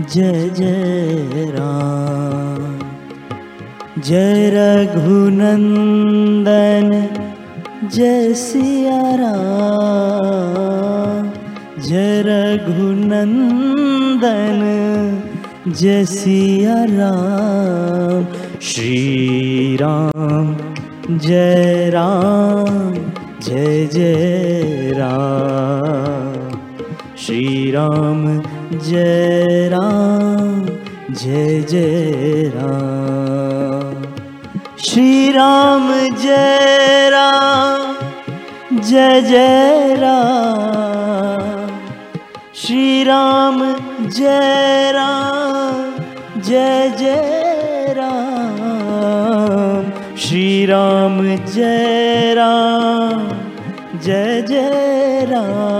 Jai Jai Ram. Jai Raghunandan Jai Siya Ram. Jai Raghunandan Jai Siya Ram. Shri Ram Jai Ram Jai Jai Ram. Shri Ram Jai Ram Jai Jai Ram Shri Ram Jai Ram Jai Jai Ram Shri Ram Jai Ram Jai Jai Ram Shri Ram Jai Ram Jai Jai Ram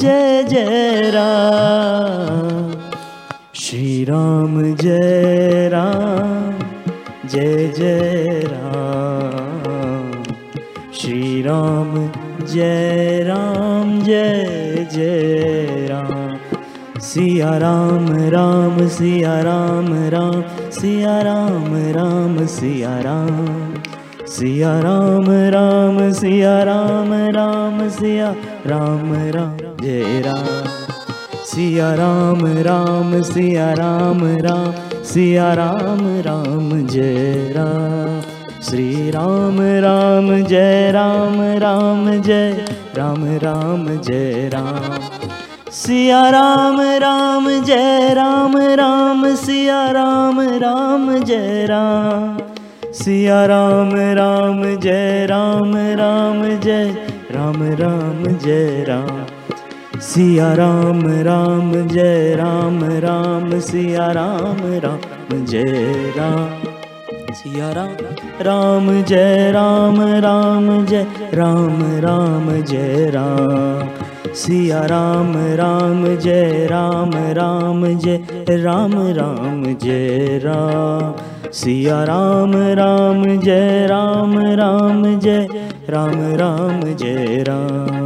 Jai Jai Ram. Jai Ram Jai Jai Ram. Shri Ram Jai Ram Jai Jai Ram. Siya Ram Ram Siya Ram Ram Siya Ram Ram Siya Ram. Siya Ram Ram Siya Ram Ram Siya Ram Ram Jai Ram Siya Ram Ram, Siya Ram Ram, Siya Ram Ram Jai Ram. Shri Ram Ram Jai Ram Ram Jai, Ram Ram Jai Ram. Siya Ram Ram Jai Ram Ram, Siya Ram Ram Jai Ram. Siya Ram Ram Jai Ram Ram Jai, Ram Ram Jai Ram. Siya Ram Ram Jai Ram Ram Siya Ram Ram Jai Ram Siya Ram Ram Jai Ram Ram Jai Ram Ram Jai Ram Siya Ram Ram Jai Ram Ram Jai Ram Ram Jai Ram Siya Ram Ram Jai Ram Ram Jai Ram Ram Jai Ram